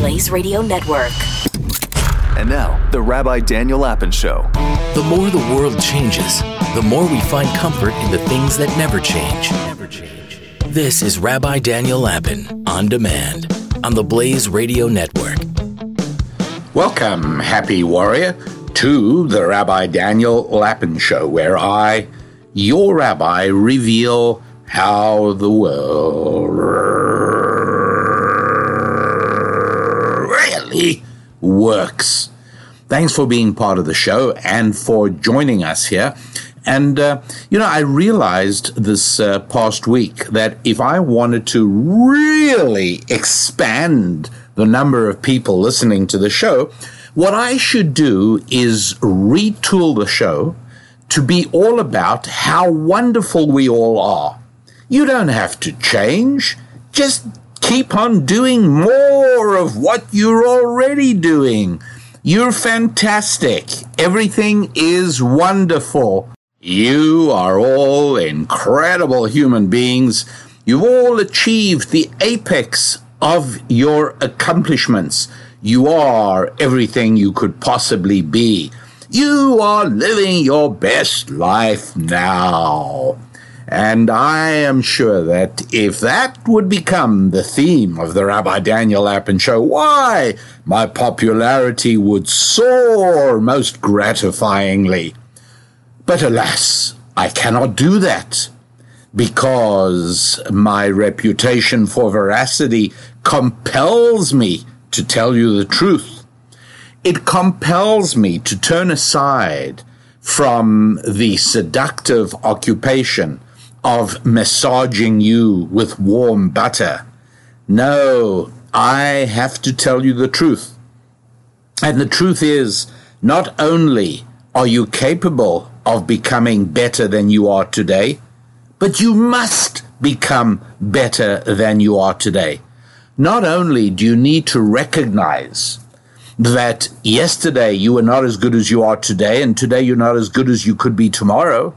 Blaze Radio Network. And now, the Rabbi Daniel Lapin Show. The more the world changes, the more we find comfort in the things that never change. Never change. This is Rabbi Daniel Lapin on demand on the Blaze Radio Network. Welcome, happy warrior, to the Rabbi Daniel Lapin Show, where I, your rabbi, reveal how the world really works. Thanks for being part of the show and for joining us here. And, uh, you know, I realized this uh, past week that if I wanted to really expand the number of people listening to the show, what I should do is retool the show to be all about how wonderful we all are. You don't have to change. Just keep on doing more of what you're already doing. You're fantastic. Everything is wonderful. You are all incredible human beings. You've all achieved the apex of your accomplishments. You are everything you could possibly be. You are living your best life now. And I am sure that if that would become the theme of the Rabbi Daniel Lapin show, why, my popularity would soar most gratifyingly. But alas, I cannot do that because my reputation for veracity compels me to tell you the truth. It compels me to turn aside from the seductive occupation of massaging you with warm butter. No, I have to tell you the truth. And the truth is, not only are you capable of becoming better than you are today, but you must become better than you are today. Not only do you need to recognize that yesterday you were not as good as you are today, and today you're not as good as you could be tomorrow,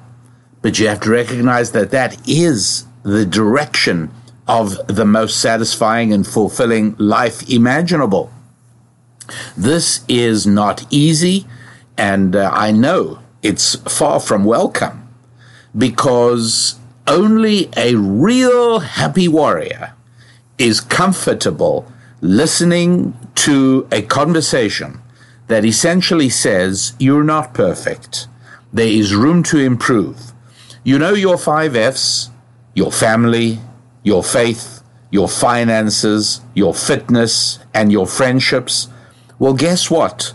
but you have to recognize that that is the direction of the most satisfying and fulfilling life imaginable. This is not easy, and uh, I know it's far from welcome because only a real happy warrior is comfortable listening to a conversation that essentially says you're not perfect. There is room to improve. You know your five F's your family, your faith, your finances, your fitness, and your friendships. Well, guess what?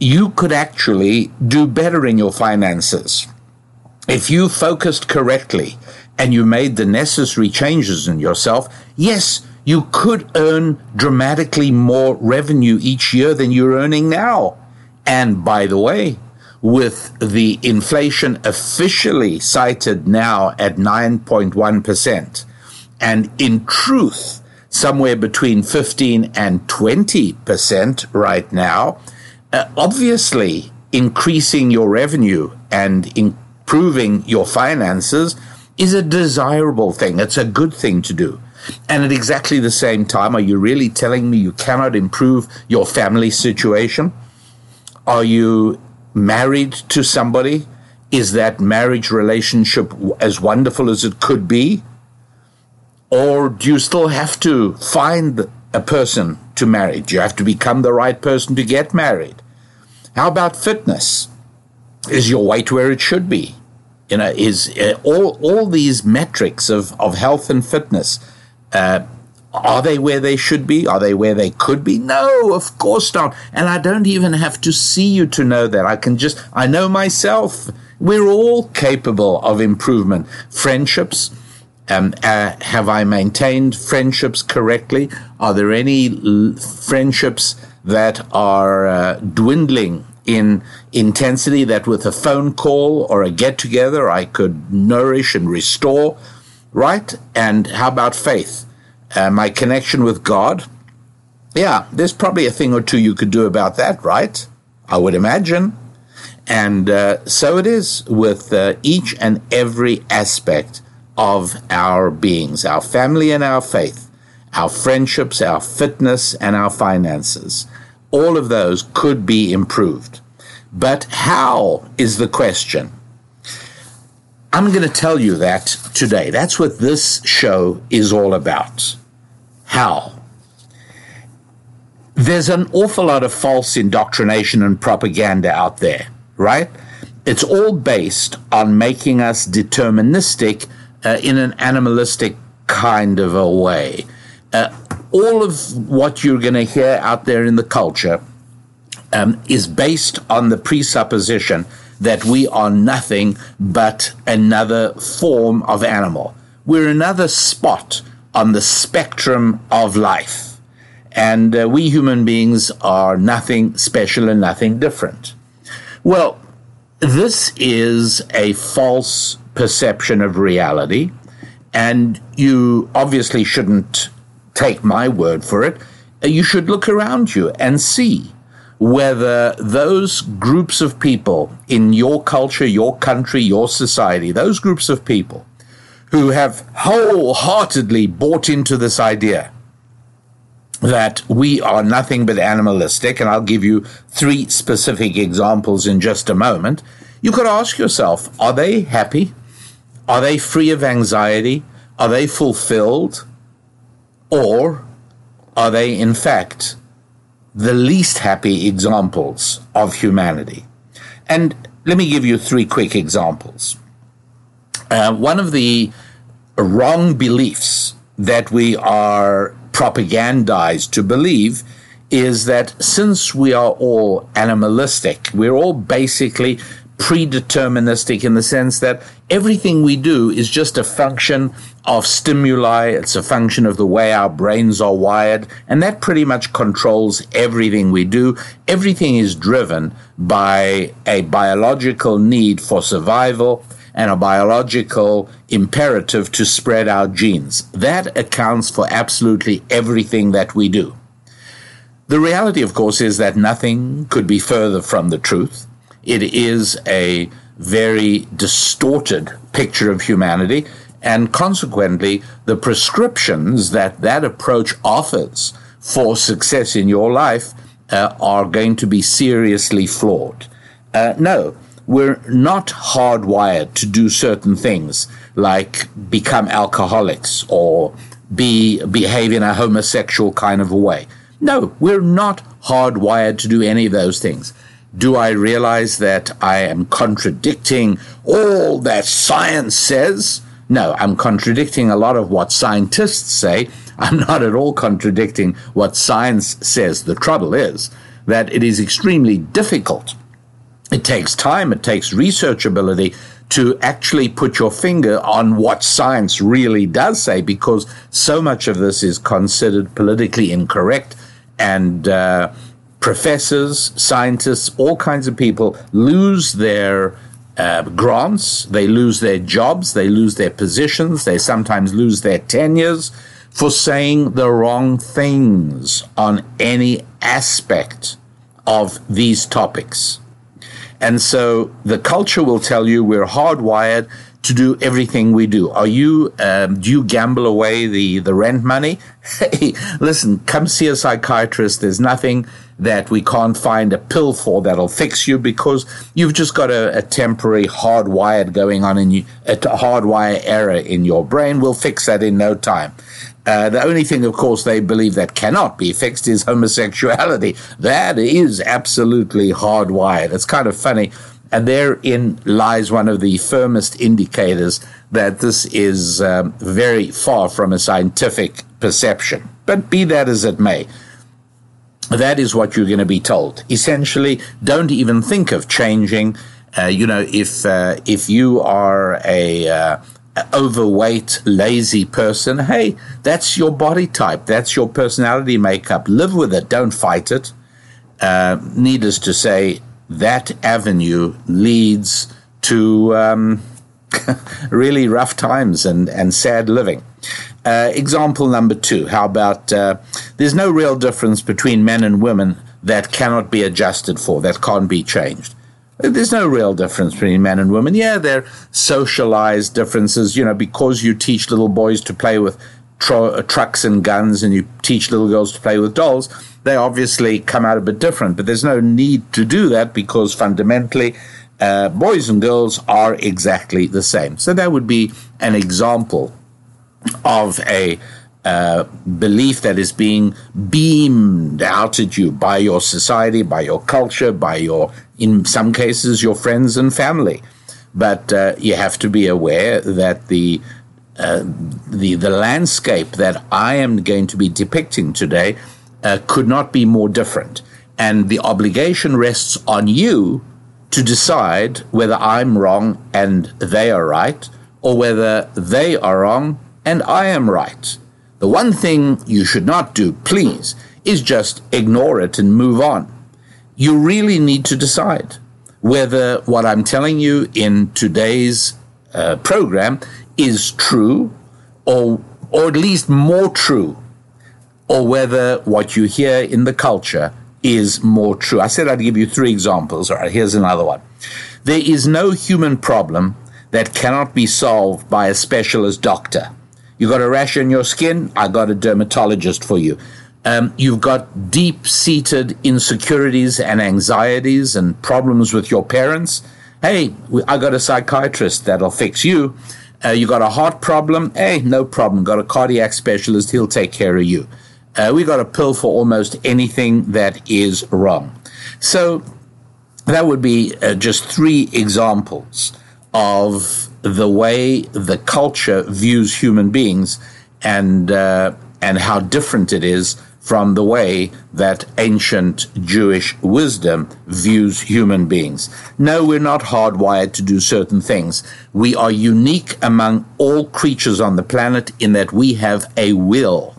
You could actually do better in your finances. If you focused correctly and you made the necessary changes in yourself, yes, you could earn dramatically more revenue each year than you're earning now. And by the way, with the inflation officially cited now at 9.1%, and in truth, somewhere between 15 and 20% right now, uh, obviously increasing your revenue and improving your finances is a desirable thing. It's a good thing to do. And at exactly the same time, are you really telling me you cannot improve your family situation? Are you married to somebody? Is that marriage relationship as wonderful as it could be? Or do you still have to find a person to marry? Do you have to become the right person to get married? How about fitness? Is your weight where it should be? You know, is uh, all all these metrics of, of health and fitness uh, are they where they should be? Are they where they could be? No, of course not. And I don't even have to see you to know that. I can just, I know myself. We're all capable of improvement. Friendships, um, uh, have I maintained friendships correctly? Are there any l- friendships that are uh, dwindling in intensity that with a phone call or a get together I could nourish and restore? Right? And how about faith? Uh, my connection with God, yeah, there's probably a thing or two you could do about that, right? I would imagine. And uh, so it is with uh, each and every aspect of our beings, our family and our faith, our friendships, our fitness, and our finances. All of those could be improved. But how is the question? I'm going to tell you that today. That's what this show is all about. How? There's an awful lot of false indoctrination and propaganda out there, right? It's all based on making us deterministic uh, in an animalistic kind of a way. Uh, all of what you're going to hear out there in the culture um, is based on the presupposition that we are nothing but another form of animal. We're another spot on the spectrum of life. And uh, we human beings are nothing special and nothing different. Well, this is a false perception of reality, and you obviously shouldn't take my word for it. You should look around you and see whether those groups of people in your culture, your country, your society, those groups of people who have wholeheartedly bought into this idea that we are nothing but animalistic, and I'll give you three specific examples in just a moment, you could ask yourself are they happy? Are they free of anxiety? Are they fulfilled? Or are they, in fact, the least happy examples of humanity. And let me give you three quick examples. Uh, one of the wrong beliefs that we are propagandized to believe is that since we are all animalistic, we're all basically predeterministic in the sense that everything we do is just a function of stimuli. It's a function of the way our brains are wired. And that pretty much controls everything we do. Everything is driven by a biological need for survival and a biological imperative to spread our genes. That accounts for absolutely everything that we do. The reality, of course, is that nothing could be further from the truth. It is a very distorted picture of humanity, and consequently, the prescriptions that that approach offers for success in your life uh, are going to be seriously flawed. Uh, no, we're not hardwired to do certain things like become alcoholics or be behave in a homosexual kind of a way. No, we're not hardwired to do any of those things. Do I realize that I am contradicting all that science says? No, I'm contradicting a lot of what scientists say. I'm not at all contradicting what science says. The trouble is that it is extremely difficult. It takes time, it takes research ability to actually put your finger on what science really does say because so much of this is considered politically incorrect and uh, professors, scientists, all kinds of people lose their uh, grants, they lose their jobs, they lose their positions, they sometimes lose their tenures for saying the wrong things on any aspect of these topics. And so the culture will tell you we're hardwired to do everything we do. Are you, um, do you gamble away the, the rent money? Hey, listen, come see a psychiatrist. There's nothing that we can't find a pill for that'll fix you because you've just got a, a temporary hardwired going on in you, a hardwire error in your brain. We'll fix that in no time. Uh, the only thing, of course, they believe that cannot be fixed is homosexuality. That is absolutely hardwired. It's kind of funny. And therein lies one of the firmest indicators that this is um, very far from a scientific perception. But be that as it may, that is what you're going to be told. Essentially, don't even think of changing. Uh, you know, if uh, if you are a uh, overweight, lazy person, hey, that's your body type. That's your personality makeup. Live with it. Don't fight it. Uh, needless to say, that avenue leads to um, really rough times and, and sad living. Uh, example number two how about uh, there's no real difference between men and women that cannot be adjusted for, that can't be changed. There's no real difference between men and women. Yeah, there are socialized differences, you know, because you teach little boys to play with tro- trucks and guns and you teach little girls to play with dolls, they obviously come out a bit different. But there's no need to do that because fundamentally, uh, boys and girls are exactly the same. So that would be an example of a uh, belief that is being beamed out at you by your society, by your culture, by your, in some cases, your friends and family. But uh, you have to be aware that the uh, the the landscape that I am going to be depicting today uh, could not be more different, and the obligation rests on you to decide whether I'm wrong and they are right, or whether they are wrong and I am right. The one thing you should not do, please, is just ignore it and move on. You really need to decide whether what I'm telling you in today's uh, program is true or, or at least more true, or whether what you hear in the culture is more true. I said I'd give you three examples. All right, here's another one. There is no human problem that cannot be solved by a specialist doctor. You got a rash on your skin? I got a dermatologist for you. Um, you've got deep seated insecurities and anxieties and problems with your parents. Hey, I got a psychiatrist that'll fix you. Uh, you got a heart problem? Hey, no problem. Got a cardiac specialist. He'll take care of you. Uh, we got a pill for almost anything that is wrong. So that would be uh, just three examples of the way the culture views human beings and uh, and how different it is from the way that ancient Jewish wisdom views human beings. No, we're not hardwired to do certain things. We are unique among all creatures on the planet in that we have a will.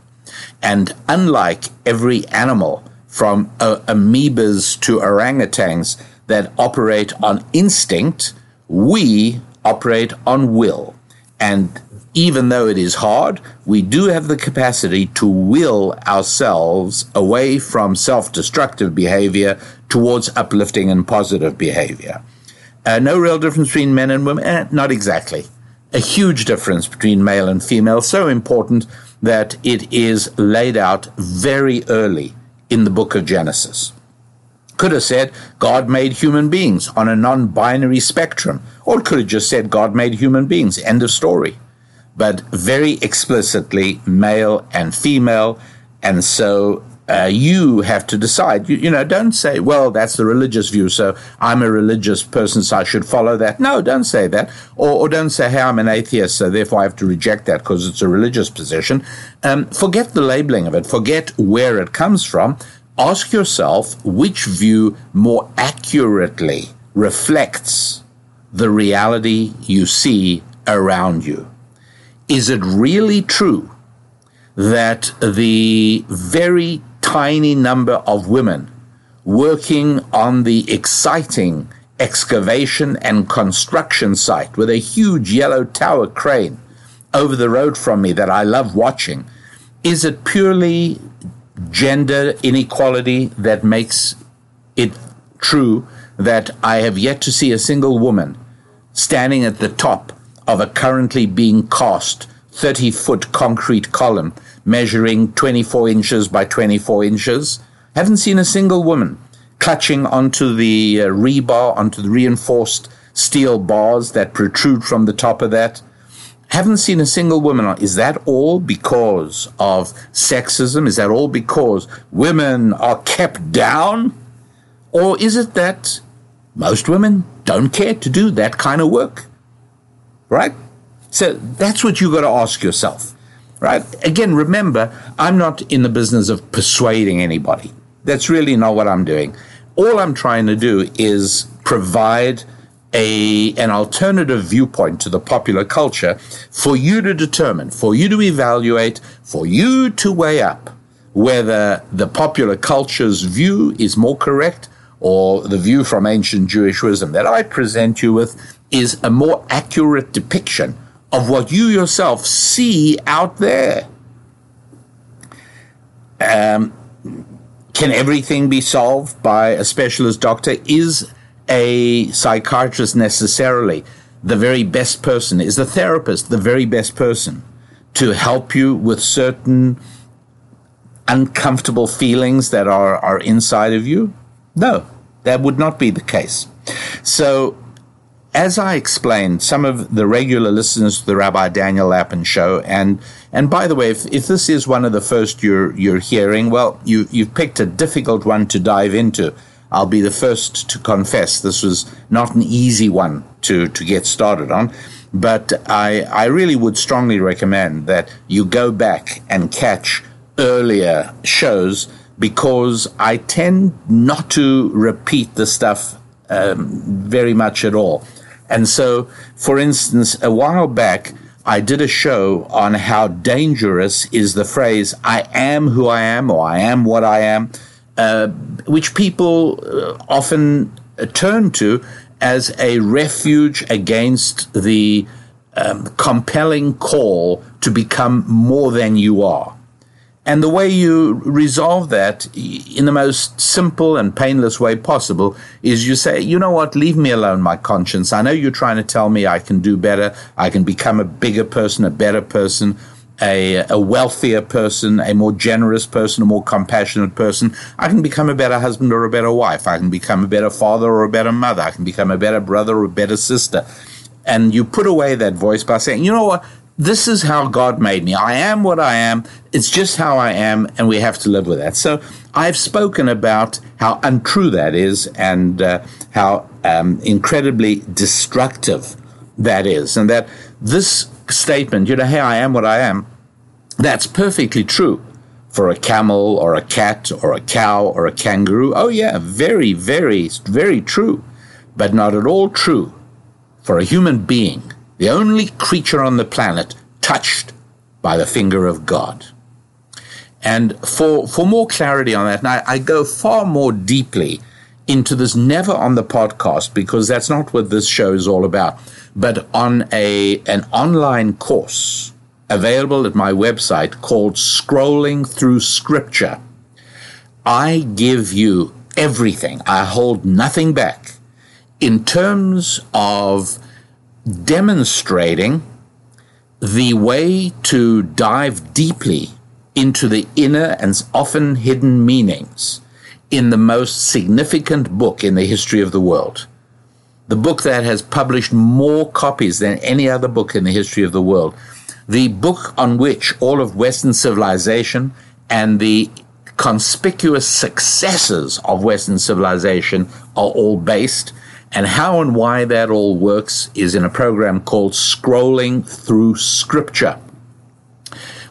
And unlike every animal, from uh, amoebas to orangutans that operate on instinct, we operate on will. And even though it is hard, we do have the capacity to will ourselves away from self destructive behavior towards uplifting and positive behavior. Uh, no real difference between men and women? Eh, not exactly. A huge difference between male and female, so important that it is laid out very early in the book of Genesis. Could have said God made human beings on a non binary spectrum, or could have just said God made human beings. End of story but very explicitly male and female. And so uh, you have to decide. You, you, know, don't say, well, that's the religious view, so I'm a religious person, so I should follow that. No, don't say that. Or, or don't say, hey, I'm an atheist, so therefore I have to reject that because it's a religious position. Um, forget the labeling of it, forget where it comes from. Ask yourself which view more accurately reflects the reality you see around you. Is it really true that the very tiny number of women working on the exciting excavation and construction site with a huge yellow tower crane over the road from me that I love watching, is it purely gender inequality that makes it true that I have yet to see a single woman standing at the top of a currently being cast 30 foot concrete column measuring 24 inches by 24 inches. Haven't seen a single woman clutching onto the uh, rebar, onto the reinforced steel bars that protrude from the top of that. Haven't seen a single woman. Is that all because of sexism? Is that all because women are kept down? Or is it that most women don't care to do that kind of work? right? So that's what you've got to ask yourself, right? Again, remember, I'm not in the business of persuading anybody. That's really not what I'm doing. All I'm trying to do is provide a, an alternative viewpoint to the popular culture for you to determine, for you to evaluate, for you to weigh up whether the popular culture's view is more correct or the view from ancient Jewish wisdom that I present you with is a more accurate depiction of what you yourself see out there. Um, can everything be solved by a specialist doctor? Is a psychiatrist necessarily the very best person? Is the therapist the very best person to help you with certain uncomfortable feelings that are, are inside of you? No, that would not be the case. So, as I explained, some of the regular listeners to the Rabbi Daniel Lapin show, and and by the way, if, if this is one of the first you're you're hearing, well, you you've picked a difficult one to dive into. I'll be the first to confess this was not an easy one to to get started on, but I I really would strongly recommend that you go back and catch earlier shows because I tend not to repeat the stuff um, very much at all. And so, for instance, a while back, I did a show on how dangerous is the phrase, I am who I am, or I am what I am, uh, which people uh, often uh, turn to as a refuge against the um, compelling call to become more than you are. And the way you resolve that in the most simple and painless way possible is you say, you know what, leave me alone, my conscience. I know you're trying to tell me I can do better, I can become a bigger person, a better person, a, a wealthier person, a more generous person, a more compassionate person. I can become a better husband or a better wife. I can become a better father or a better mother. I can become a better brother or a better sister. And you put away that voice by saying, you know what, this is how God made me. I am what I am. It's just how I am, and we have to live with that. So I've spoken about how untrue that is and uh, how um, incredibly destructive that is. And that this statement, you know, hey, I am what I am, that's perfectly true for a camel or a cat or a cow or a kangaroo. Oh, yeah, very, very, very true, but not at all true for a human being the only creature on the planet touched by the finger of God. And for, for more clarity on that, and I, I go far more deeply into this, never on the podcast, because that's not what this show is all about, but on a, an online course available at my website called Scrolling Through Scripture. I give you everything. I hold nothing back in terms of demonstrating the way to dive deeply into the inner and often hidden meanings in the most significant book in the history of the world. The book that has published more copies than any other book in the history of the world. The book on which all of Western civilization and the conspicuous successes of Western civilization are all based and how and why that all works is in a program called Scrolling Through Scripture.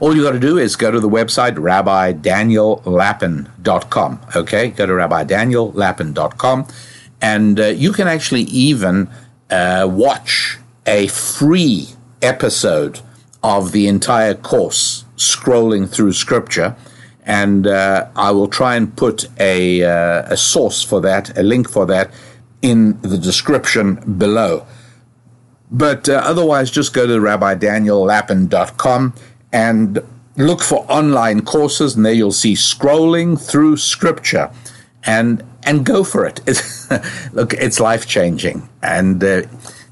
All you got to do is go to the website rabbidaniellapin.com. Okay, go to rabbidaniellapin.com, and uh, you can actually even uh, watch a free episode of the entire course, Scrolling Through Scripture. And uh, I will try and put a, uh, a source for that, a link for that in the description below. But uh, otherwise, just go to rabbidaniellapin.com and look for online courses, and there you'll see scrolling through scripture, and and go for it. It's, look, it's life changing, and uh,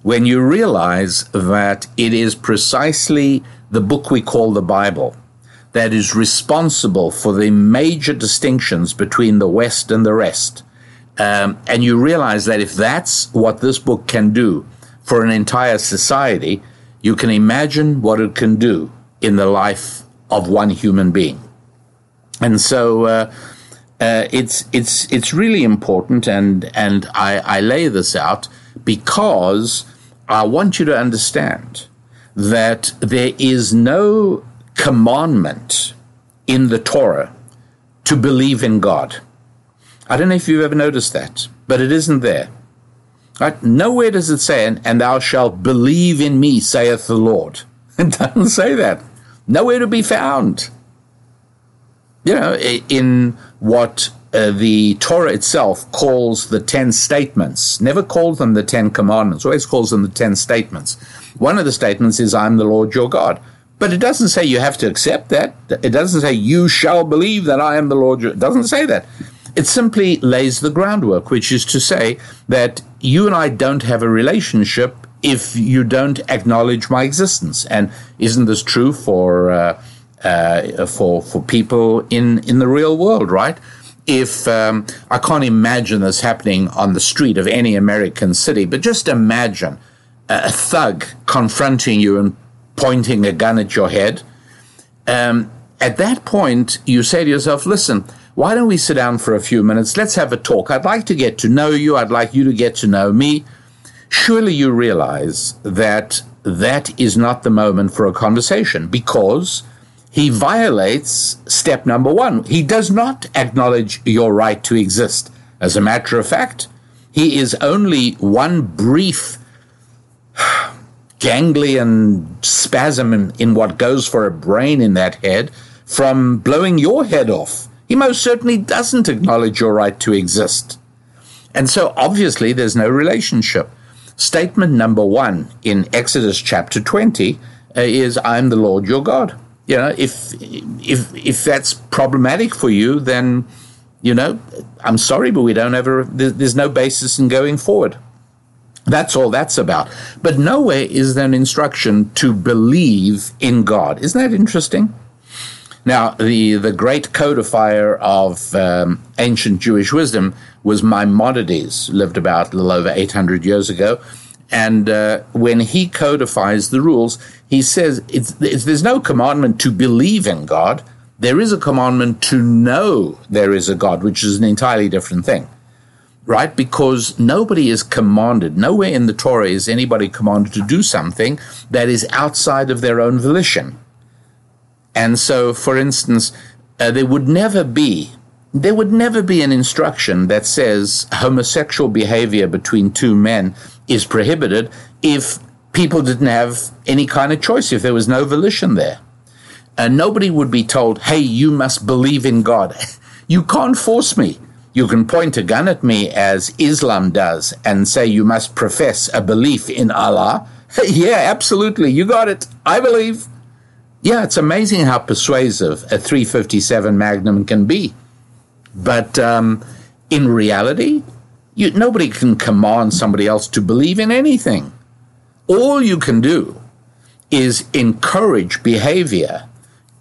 when you realize that it is precisely the book we call the Bible that is responsible for the major distinctions between the West and the rest um, and you realize that if that's what this book can do for an entire society, you can imagine what it can do in the life of one human being. And so uh, uh, it's it's it's really important, and and I, I lay this out because I want you to understand that there is no commandment in the Torah to believe in God. I don't know if you've ever noticed that, but it isn't there. Right? Nowhere does it say, and thou shalt believe in me, saith the Lord. It doesn't say that. Nowhere to be found. You know, in what uh, the Torah itself calls the Ten Statements, never calls them the Ten Commandments, always calls them the Ten Statements. One of the statements is, I'm the Lord your God. But it doesn't say you have to accept that. It doesn't say you shall believe that I am the Lord. Your, it doesn't say that. It simply lays the groundwork, which is to say that you and I don't have a relationship if you don't acknowledge my existence. And isn't this true for uh, uh, for for people in in the real world, right? If um, I can't imagine this happening on the street of any American city, but just imagine a thug confronting you and pointing a gun at your head. Um, at that point, you say to yourself, "Listen." Why don't we sit down for a few minutes? Let's have a talk. I'd like to get to know you. I'd like you to get to know me. Surely you realize that that is not the moment for a conversation because he violates step number one. He does not acknowledge your right to exist. As a matter of fact, he is only one brief ganglion spasm in, in, what goes for a brain in that head from blowing your head off. He most certainly doesn't acknowledge your right to exist. And so obviously there's no relationship. Statement number one in Exodus chapter 20 uh, is, I'm the Lord your God. You know, if, if, if that's problematic for you, then, you know, I'm sorry, but we don't ever, there's no basis in going forward. That's all that's about. But nowhere is there an instruction to believe in God. Isn't that interesting? Now, the, the great codifier of um, ancient Jewish wisdom was Maimonides, lived about a little over 800 years ago. And uh, when he codifies the rules, he says it's, it's, there's no commandment to believe in God. There is a commandment to know there is a God, which is an entirely different thing, right? Because nobody is commanded, nowhere in the Torah is anybody commanded to do something that is outside of their own volition. And so, for instance, uh, there would never be there would never be an instruction that says homosexual behavior between two men is prohibited if people didn't have any kind of choice, if there was no volition there. And nobody would be told, hey, you must believe in God. you can't force me. You can point a gun at me as Islam does and say you must profess a belief in Allah. yeah, absolutely. You got it. I believe. Yeah, it's amazing how persuasive a 357 Magnum can be. But um, in reality, you, nobody can command somebody else to believe in anything. All you can do is encourage behavior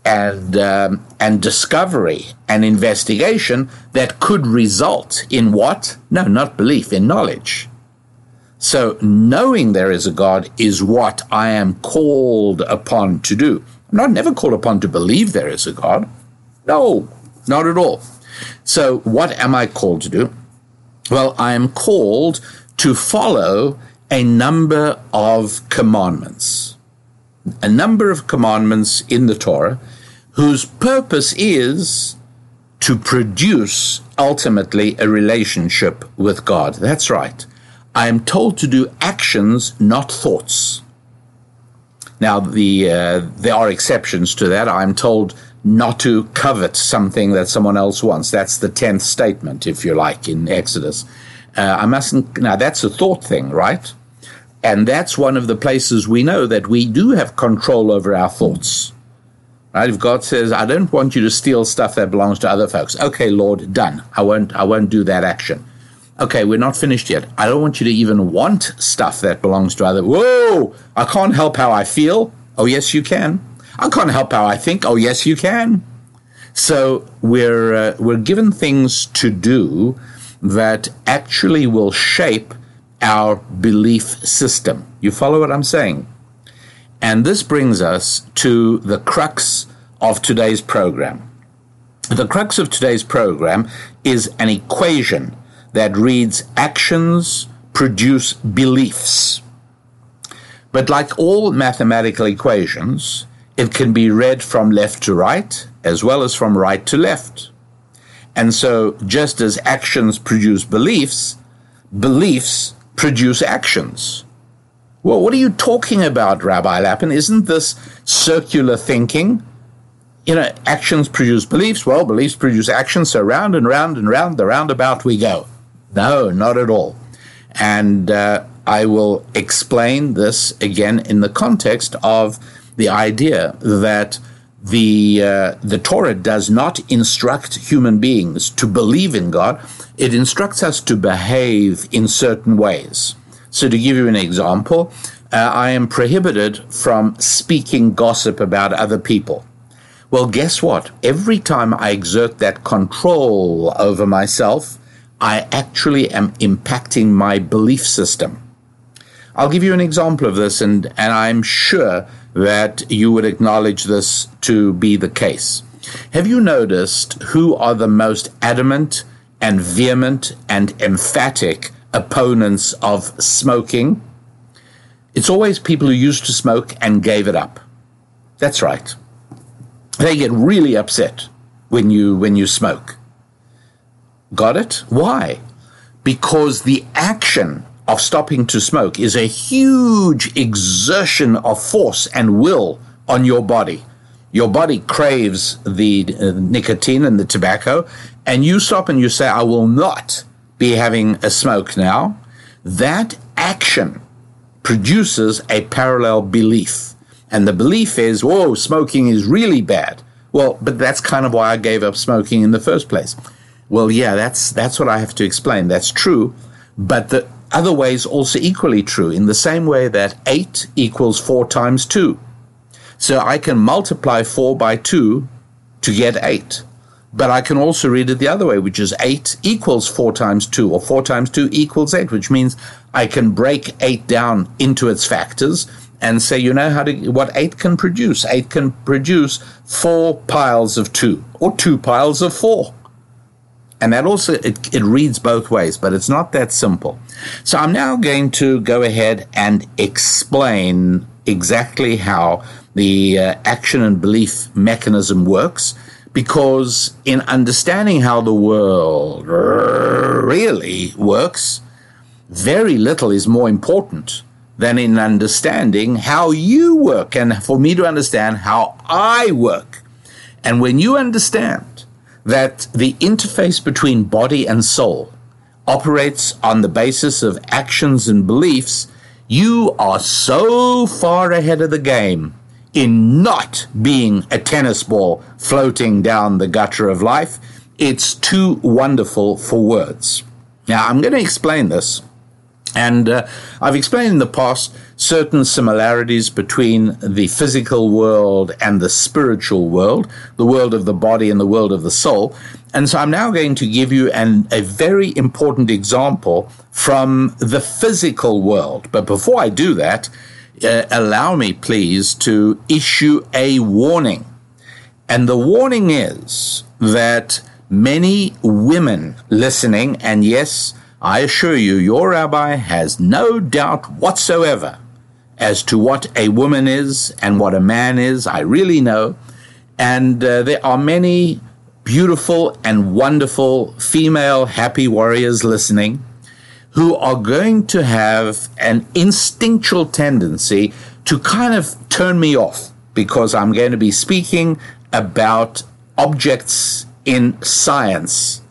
and um, and discovery and investigation that could result in what? No, not belief, in knowledge. So knowing there is a God is what I am called upon to do. I'm not never called upon to believe there is a God. No, not at all. So, what am I called to do? Well, I am called to follow a number of commandments. A number of commandments in the Torah whose purpose is to produce ultimately a relationship with God. That's right. I am told to do actions, not thoughts. Now, the, uh, there are exceptions to that. I'm told not to covet something that someone else wants. That's the 10th statement, if you like, in Exodus. Uh, I mustn't, now that's a thought thing, right? And that's one of the places we know that we do have control over our thoughts. Right? If God says, I don't want you to steal stuff that belongs to other folks. Okay, Lord, done. I won't, I won't do that action. Okay, we're not finished yet. I don't want you to even want stuff that belongs to other. Whoa! I can't help how I feel. Oh, yes, you can. I can't help how I think. Oh, yes, you can. So we're uh, we're given things to do that actually will shape our belief system. You follow what I'm saying? And this brings us to the crux of today's program. The crux of today's program is an equation that reads actions produce beliefs. But like all mathematical equations, it can be read from left to right as well as from right to left. And so, just as actions produce beliefs, beliefs produce actions. Well, what are you talking about, Rabbi Lapin? Isn't this circular thinking? You know, actions produce beliefs. Well, beliefs produce actions. So round and round and round the roundabout we go. No, not at all. And uh, I will explain this again in the context of the idea that the uh, the Torah does not instruct human beings to believe in God; it instructs us to behave in certain ways. So, to give you an example, uh, I am prohibited from speaking gossip about other people. Well, guess what? Every time I exert that control over myself, I actually am impacting my belief system. I'll give you an example of this, and, and I'm sure that you would acknowledge this to be the case. Have you noticed who are the most adamant and vehement and emphatic opponents of smoking? It's always people who used to smoke and gave it up. That's right. They get really upset when you when you smoke. Got it? Why? Because the action of stopping to smoke is a huge exertion of force and will on your body. Your body craves the uh, nicotine and the tobacco, and you stop and you say, I will not be having a smoke now. That action produces a parallel belief. And the belief is, whoa, smoking is really bad. Well, but that's kind of why I gave up smoking in the first place. Well, yeah, that's that's what I have to explain. That's true, but the other way is also equally true in the same way that 8 equals 4 times 2. So I can multiply 4 by 2 to get 8. But I can also read it the other way, which is 8 equals 4 times 2, or 4 times 2 equals 8, which means I can break 8 down into its factors and say, you know how to, what 8 can produce. 8 can produce 4 piles of 2, or 2 piles of 4. And that also, it, it reads both ways, but it's not that simple. So I'm now going to go ahead and explain exactly how the uh, action and belief mechanism works because in understanding how the world really works, very little is more important than in understanding how you work and for me to understand how I work. And when you understand that the interface between body and soul operates on the basis of actions and beliefs, you are so far ahead of the game in not being a tennis ball floating down the gutter of life. It's too wonderful for words. Now, I'm going to explain this and uh, I've explained in the past certain similarities between the physical world and the spiritual world, the world of the body and the world of the soul. And so I'm now going to give you an, a very important example from the physical world. But before I do that, uh, allow me, please, to issue a warning. And the warning is that many women listening, and yes, I assure you, your rabbi has no doubt whatsoever as to what a woman is and what a man is. I really know. And uh, there are many beautiful and wonderful female happy warriors listening who are going to have an instinctual tendency to kind of turn me off because I'm going to be speaking about objects in science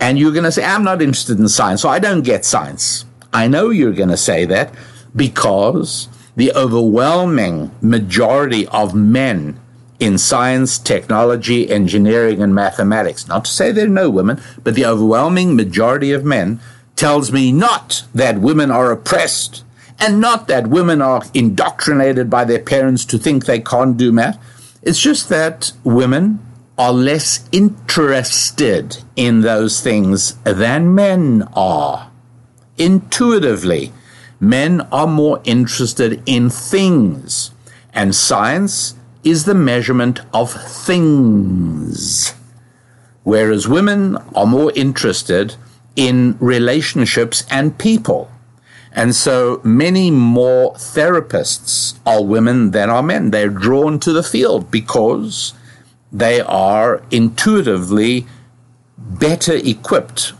and you're going to say, I'm not interested in science, so I don't get science. I know you're going to say that because the overwhelming majority of men in science, technology, engineering, and mathematics, not to say there are no women, but the overwhelming majority of men tells me not that women are oppressed and not that women are indoctrinated by their parents to think they can't do math. It's just that women are less interested in those things than men are. Intuitively, men are more interested in things, and science is the measurement of things. Whereas women are more interested in relationships and people. And so many more therapists are women than are men. They're drawn to the field because they are intuitively better equipped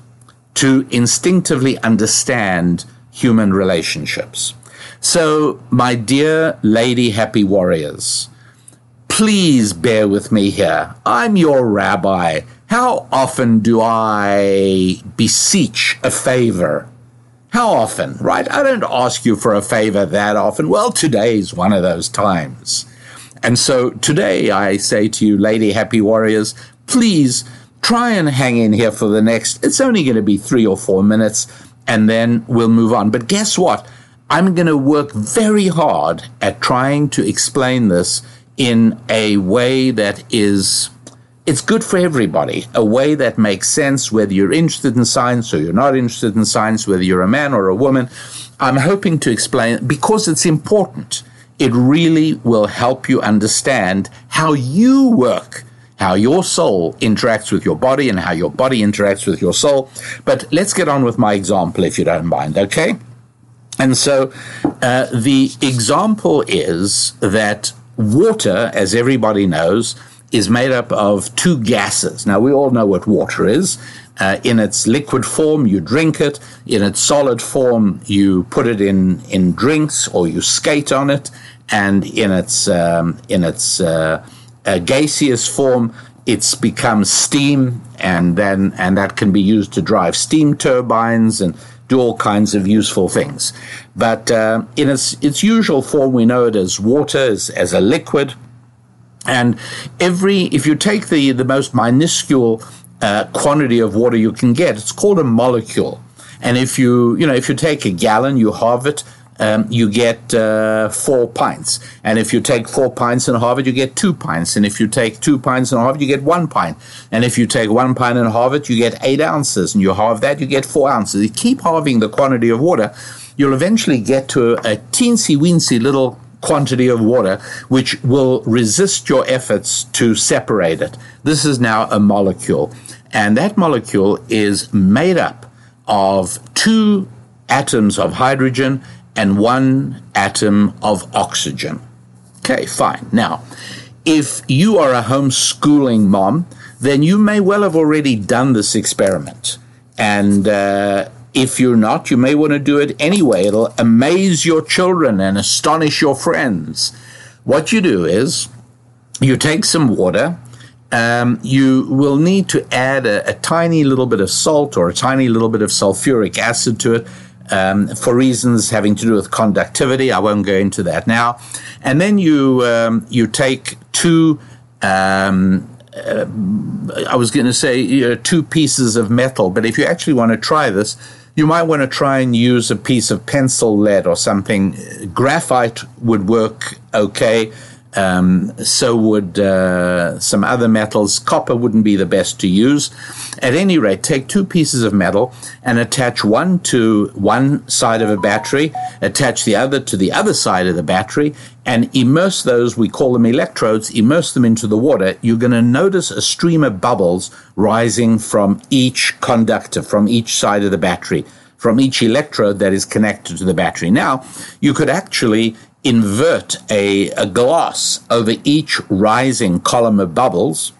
to instinctively understand human relationships. So, my dear lady happy warriors, please bear with me here. I'm your rabbi. How often do I beseech a favor? How often, right? I don't ask you for a favor that often. Well, today's one of those times. And so today I say to you, Lady Happy Warriors, please try and hang in here for the next, it's only going to be three or four minutes. And then we'll move on. But guess what? I'm going to work very hard at trying to explain this in a way that is it's good for everybody, a way that makes sense whether you're interested in science or you're not interested in science, whether you're a man or a woman. I'm hoping to explain because it's important. It really will help you understand how you work, how your soul interacts with your body and how your body interacts with your soul. But let's get on with my example if you don't mind, okay? And so uh, the example is that water, as everybody knows, is made up of two gases. Now, we all know what water is. Uh, in its liquid form, you drink it. In its solid form, you put it in, in drinks or you skate on it. And in its, um, in its uh, uh, gaseous form, it's become steam, and then and that can be used to drive steam turbines and do all kinds of useful things. But uh, in its, its usual form, we know it as water, as, as a liquid. And every, if you take the, the most minuscule uh, quantity of water you can get, it's called a molecule. And if you, you know, if you take a gallon, you halve it, um, you get uh, four pints. And if you take four pints and halve it, you get two pints. And if you take two pints and halve it, you get one pint. And if you take one pint and halve it, you get eight ounces. And you halve that, you get four ounces. You keep halving the quantity of water, you'll eventually get to a, a teensy weensy little quantity of water which will resist your efforts to separate it. This is now a molecule. And that molecule is made up of two atoms of hydrogen and one atom of oxygen. Okay, fine. Now, if you are a homeschooling mom, then you may well have already done this experiment. And uh, if you're not, you may want to do it anyway. It'll amaze your children and astonish your friends. What you do is you take some water. Um, you will need to add a, a tiny little bit of salt or a tiny little bit of sulfuric acid to it um, for reasons having to do with conductivity. I won't go into that now. And then you um, you take two. Um, uh, I was going to say you know, two pieces of metal, but if you actually want to try this, you might want to try and use a piece of pencil lead or something. Graphite would work okay. Um, so would uh, some other metals. Copper wouldn't be the best to use. At any rate, take two pieces of metal and attach one to one side of a battery, attach the other to the other side of the battery, and immerse those, we call them electrodes, immerse them into the water. You're going to notice a stream of bubbles rising from each conductor, from each side of the battery from each electrode that is connected to the battery. Now, you could actually invert a, a glass over each rising column of bubbles.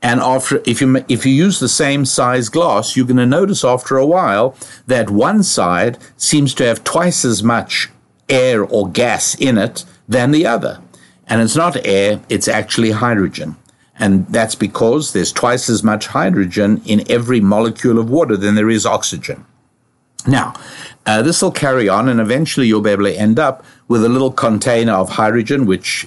And after, if you, if you use the same size glass, you're going to notice after a while that one side seems to have twice as much air or gas in it than the other. And it's not air, it's actually hydrogen. And that's because there's twice as much hydrogen in every molecule of water than there is oxygen. Now, uh, this will carry on, and eventually you'll be able to end up with a little container of hydrogen, which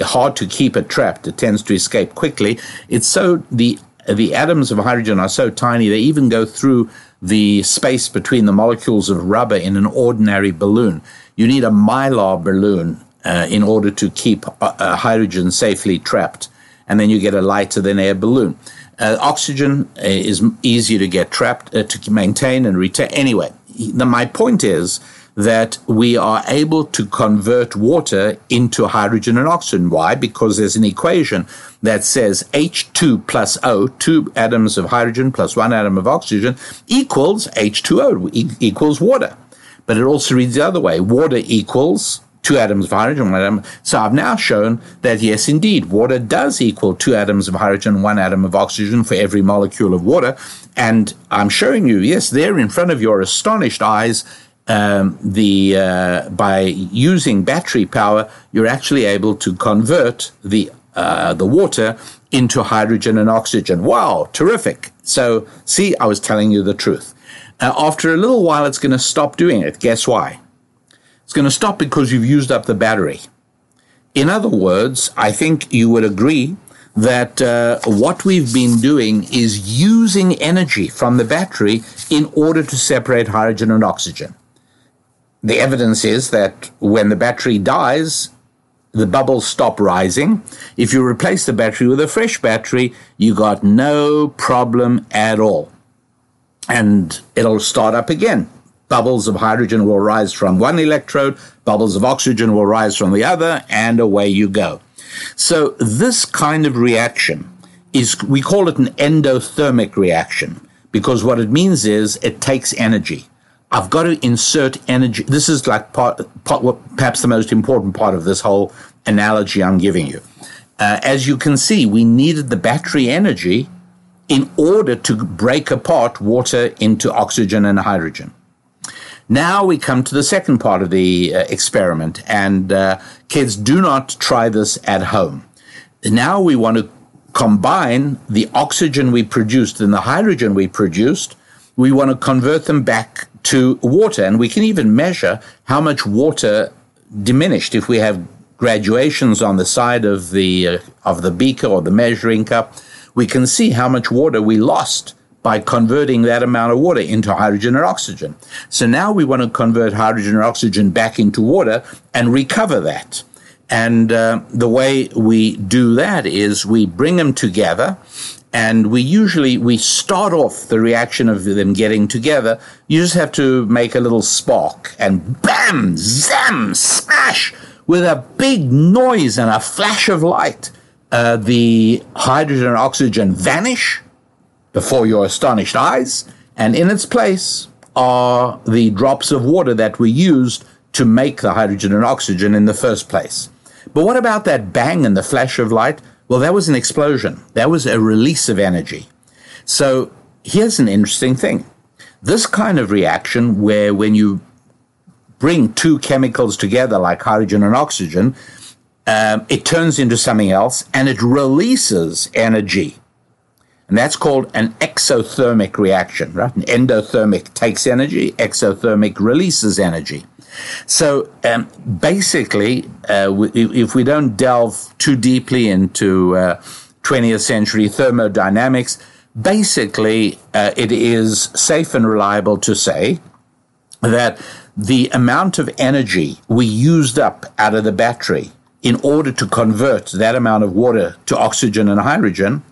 hard to keep it trapped. It tends to escape quickly. It's so the the atoms of hydrogen are so tiny they even go through the space between the molecules of rubber in an ordinary balloon. You need a mylar balloon uh, in order to keep uh, uh hydrogen safely trapped, and then you get a lighter than air balloon. Uh, oxygen uh, is easier to get trapped, uh, to maintain and retain. Anyway, my point is that we are able to convert water into hydrogen and oxygen. Why? Because there's an equation that says H2 plus O, two atoms of hydrogen plus one atom of oxygen, equals H2O, e- equals water. But it also reads the other way. Water equals two atoms of hydrogen, one atom. So I've now shown that yes, indeed, water does equal two atoms of hydrogen, one atom of oxygen for every molecule of water. And I'm showing you, yes, there in front of your astonished eyes, um, the uh, by using battery power, you're actually able to convert the uh, the water into hydrogen and oxygen. Wow, terrific! So, see, I was telling you the truth. Uh, after a little while, it's going to stop doing it. Guess why? It's going to stop because you've used up the battery. In other words, I think you would agree that uh, what we've been doing is using energy from the battery in order to separate hydrogen and oxygen. The evidence is that when the battery dies, the bubbles stop rising. If you replace the battery with a fresh battery, you got no problem at all. And it'll start up again. Bubbles of hydrogen will rise from one electrode, bubbles of oxygen will rise from the other, and away you go. So this kind of reaction is, we call it an endothermic reaction because what it means is it takes energy. I've got to insert energy. This is like part, part, perhaps the most important part of this whole analogy I'm giving you. Uh, as you can see, we needed the battery energy in order to break apart water into oxygen and hydrogen. Now we come to the second part of the uh, experiment, and uh, kids do not try this at home. Now we want to combine the oxygen we produced and the hydrogen we produced. We want to convert them back to water, and we can even measure how much water diminished if we have graduations on the side of the uh, of the beaker or the measuring cup. We can see how much water we lost by converting that amount of water into hydrogen and oxygen. So now we want to convert hydrogen and oxygen back into water and recover that. And uh, the way we do that is we bring them together and we usually we start off the reaction of them getting together you just have to make a little spark and bam zam smash with a big noise and a flash of light uh, the hydrogen and oxygen vanish before your astonished eyes, and in its place are the drops of water that were used to make the hydrogen and oxygen in the first place. But what about that bang and the flash of light? Well, that was an explosion. That was a release of energy. So here's an interesting thing. This kind of reaction, where when you bring two chemicals together, like hydrogen and oxygen, um, it turns into something else and it releases energy. And that's called an exothermic reaction, right? An endothermic takes energy, exothermic releases energy. So um, basically, uh, if we don't delve too deeply into uh, 20th century thermodynamics, basically uh, it is safe and reliable to say that the amount of energy we used up out of the battery in order to convert that amount of water to oxygen and hydrogen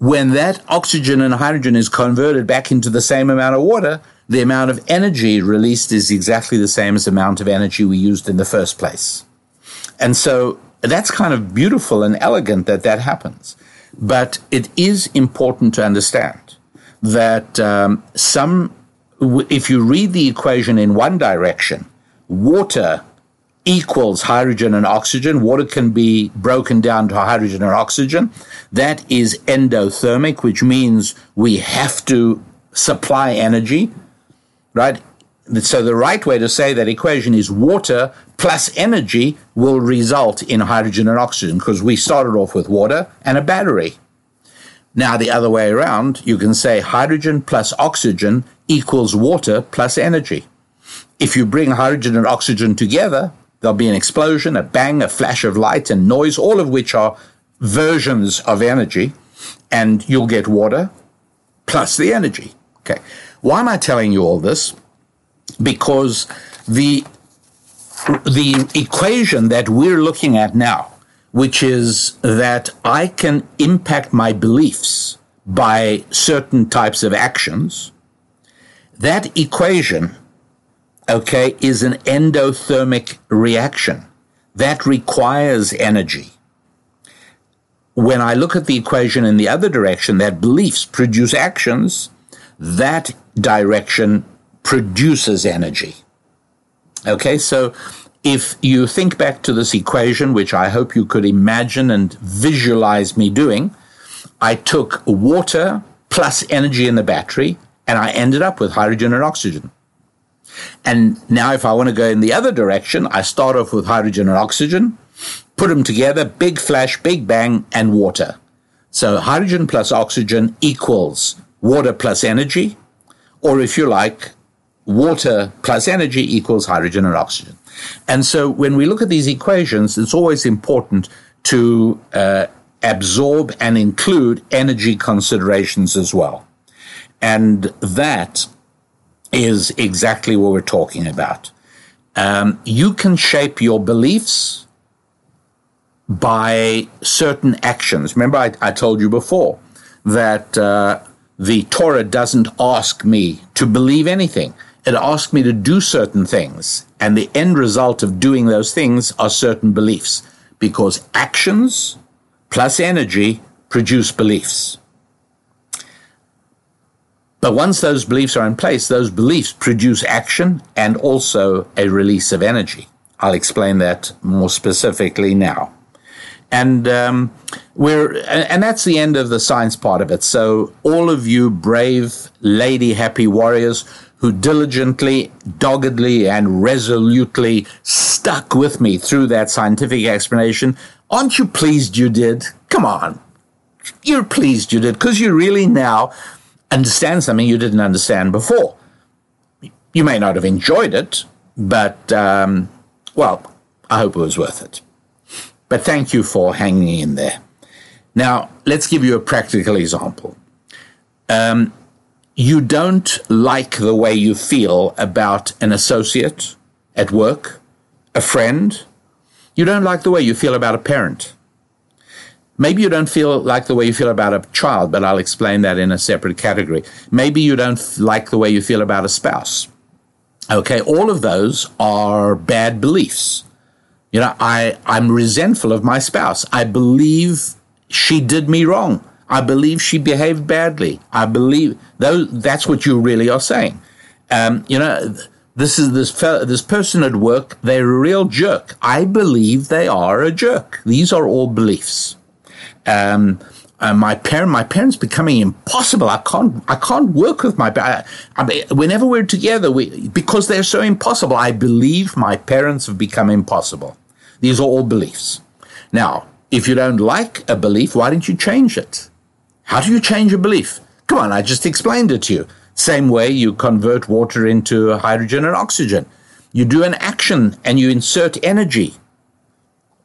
when that oxygen and hydrogen is converted back into the same amount of water, the amount of energy released is exactly the same as the amount of energy we used in the first place. And so that's kind of beautiful and elegant that that happens. But it is important to understand that um, some, if you read the equation in one direction, water equals hydrogen and oxygen. Water can be broken down to hydrogen and oxygen. That is endothermic, which means we have to supply energy, right? So the right way to say that equation is water plus energy will result in hydrogen and oxygen because we started off with water and a battery. Now, the other way around, you can say hydrogen plus oxygen equals water plus energy. If you bring hydrogen and oxygen together, There'll be an explosion, a bang, a flash of light, and noise, all of which are versions of energy, and you'll get water plus the energy. Okay. Why am I telling you all this? Because the the equation that we're looking at now, which is that I can impact my beliefs by certain types of actions, that equation okay, is an endothermic reaction that requires energy. When I look at the equation in the other direction, that beliefs produce actions, that direction produces energy. Okay, so if you think back to this equation, which I hope you could imagine and visualize me doing, I took water plus energy in the battery and I ended up with hydrogen and oxygen. And now, if I want to go in the other direction, I start off with hydrogen and oxygen, put them together, big flash, big bang, and water. So hydrogen plus oxygen equals water plus energy, or if you like, water plus energy equals hydrogen and oxygen. And so when we look at these equations, it's always important to uh, absorb and include energy considerations as well. And that is exactly what we're talking about. Um, you can shape your beliefs by certain actions. Remember, I, I told you before that uh, the Torah doesn't ask me to believe anything. It asks me to do certain things. And the end result of doing those things are certain beliefs because actions plus energy produce beliefs. But once those beliefs are in place, those beliefs produce action and also a release of energy. I'll explain that more specifically now. And um, we're and that's the end of the science part of it. So all of you brave lady happy warriors who diligently, doggedly, and resolutely stuck with me through that scientific explanation, aren't you pleased you did? Come on. You're pleased you did because you really now understand something you didn't understand before. You may not have enjoyed it, but, um, well, I hope it was worth it. But thank you for hanging in there. Now, let's give you a practical example. Um, you don't like the way you feel about an associate at work, a friend. You don't like the way you feel about a parent. Maybe you don't feel like the way you feel about a child, but I'll explain that in a separate category. Maybe you don't like the way you feel about a spouse. Okay, all of those are bad beliefs. You know, I, I'm resentful of my spouse. I believe she did me wrong. I believe she behaved badly. I believe those, that's what you really are saying. Um, you know, this is this this person at work. They're a real jerk. I believe they are a jerk. These are all beliefs. Um, uh, my parent, my parents becoming impossible. I can't, I can't work with my. I, I mean, whenever we're together, we because they're so impossible. I believe my parents have become impossible. These are all beliefs. Now, if you don't like a belief, why don't you change it? How do you change a belief? Come on, I just explained it to you. Same way you convert water into hydrogen and oxygen. You do an action and you insert energy.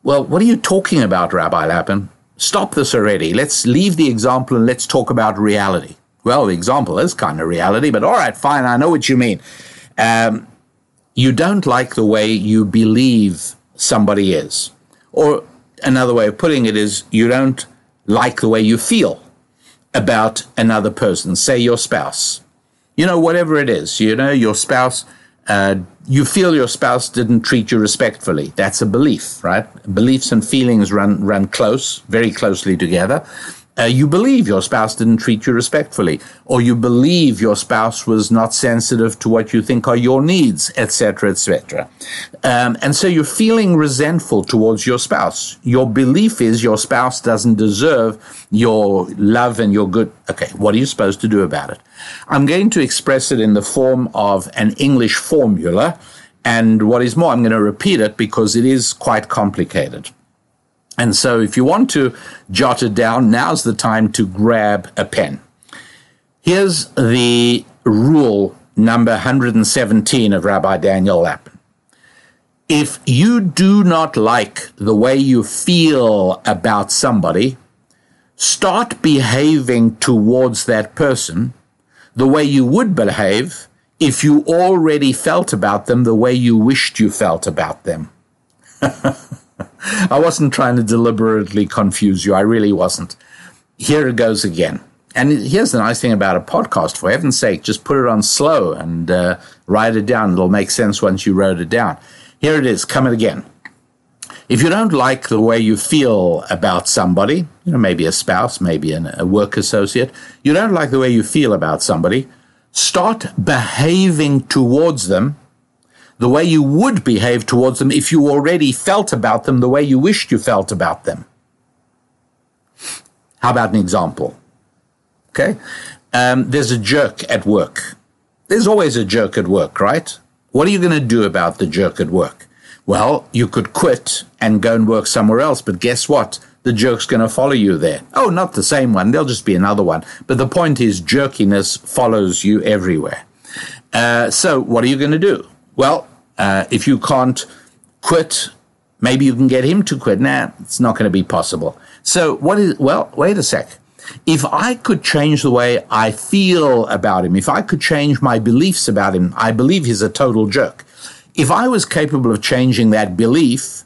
Well, what are you talking about, Rabbi Lapin? Stop this already. Let's leave the example and let's talk about reality. Well, the example is kind of reality, but all right, fine, I know what you mean. Um, you don't like the way you believe somebody is. Or another way of putting it is you don't like the way you feel about another person, say your spouse. You know, whatever it is, you know, your spouse uh, you feel your spouse didn't treat you respectfully. That's a belief, right? Beliefs and feelings run run close, very closely together uh, you believe your spouse didn't treat you respectfully, or you believe your spouse was not sensitive to what you think are your needs, etc., etc. Um, and so you're feeling resentful towards your spouse. Your belief is your spouse doesn't deserve your love and your good. Okay, what are you supposed to do about it? I'm going to express it in the form of an English formula. And what is more, I'm going to repeat it because it is quite complicated. And so if you want to jot it down, now's the time to grab a pen. Here's the rule number 117 of Rabbi Daniel Lapin. If you do not like the way you feel about somebody, start behaving towards that person the way you would behave if you already felt about them the way you wished you felt about them. I wasn't trying to deliberately confuse you. I really wasn't. Here it goes again. And here's the nice thing about a podcast. For heaven's sake, just put it on slow and uh, write it down. It'll make sense once you wrote it down. Here it is. Come again. If you don't like the way you feel about somebody, you know, maybe a spouse, maybe an, a work associate, you don't like the way you feel about somebody, start behaving towards them the way you would behave towards them if you already felt about them the way you wished you felt about them. How about an example? Okay. Um, there's a jerk at work. There's always a jerk at work, right? What are you going to do about the jerk at work? Well, you could quit and go and work somewhere else, but guess what? The jerk's going to follow you there. Oh, not the same one. There'll just be another one. But the point is, jerkiness follows you everywhere. Uh, so, what are you going to do? Well, uh, if you can't quit, maybe you can get him to quit. Nah, it's not going to be possible. So what is, well, wait a sec. If I could change the way I feel about him, if I could change my beliefs about him, I believe he's a total jerk. If I was capable of changing that belief,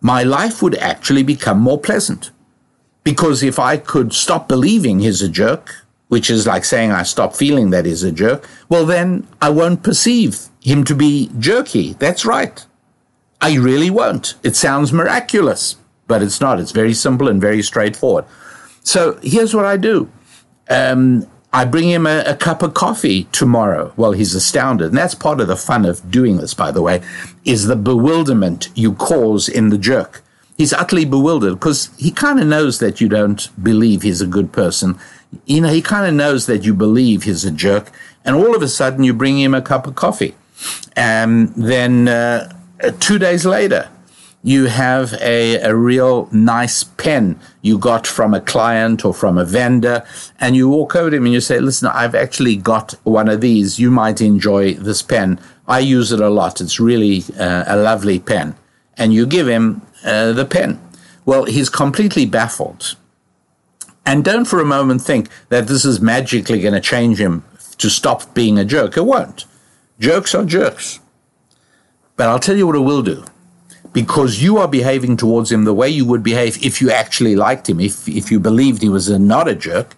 my life would actually become more pleasant. Because if I could stop believing he's a jerk, which is like saying I stop feeling that he's a jerk, well, then I won't perceive him to be jerky. That's right. I really won't. It sounds miraculous, but it's not. It's very simple and very straightforward. So here's what I do. Um, I bring him a, a, cup of coffee tomorrow. Well, he's astounded. And that's part of the fun of doing this, by the way, is the bewilderment you cause in the jerk. He's utterly bewildered because he kind of knows that you don't believe he's a good person. You know, he kind of knows that you believe he's a jerk. And all of a sudden, you bring him a cup of coffee. And then uh, two days later, you have a, a real nice pen you got from a client or from a vendor, and you walk over to him and you say, Listen, I've actually got one of these. You might enjoy this pen. I use it a lot. It's really uh, a lovely pen. And you give him uh, the pen. Well, he's completely baffled. And don't for a moment think that this is magically going to change him to stop being a jerk. It won't. Jerks are jerks. But I'll tell you what it will do because you are behaving towards him the way you would behave if you actually liked him, if, if you believed he was a, not a jerk,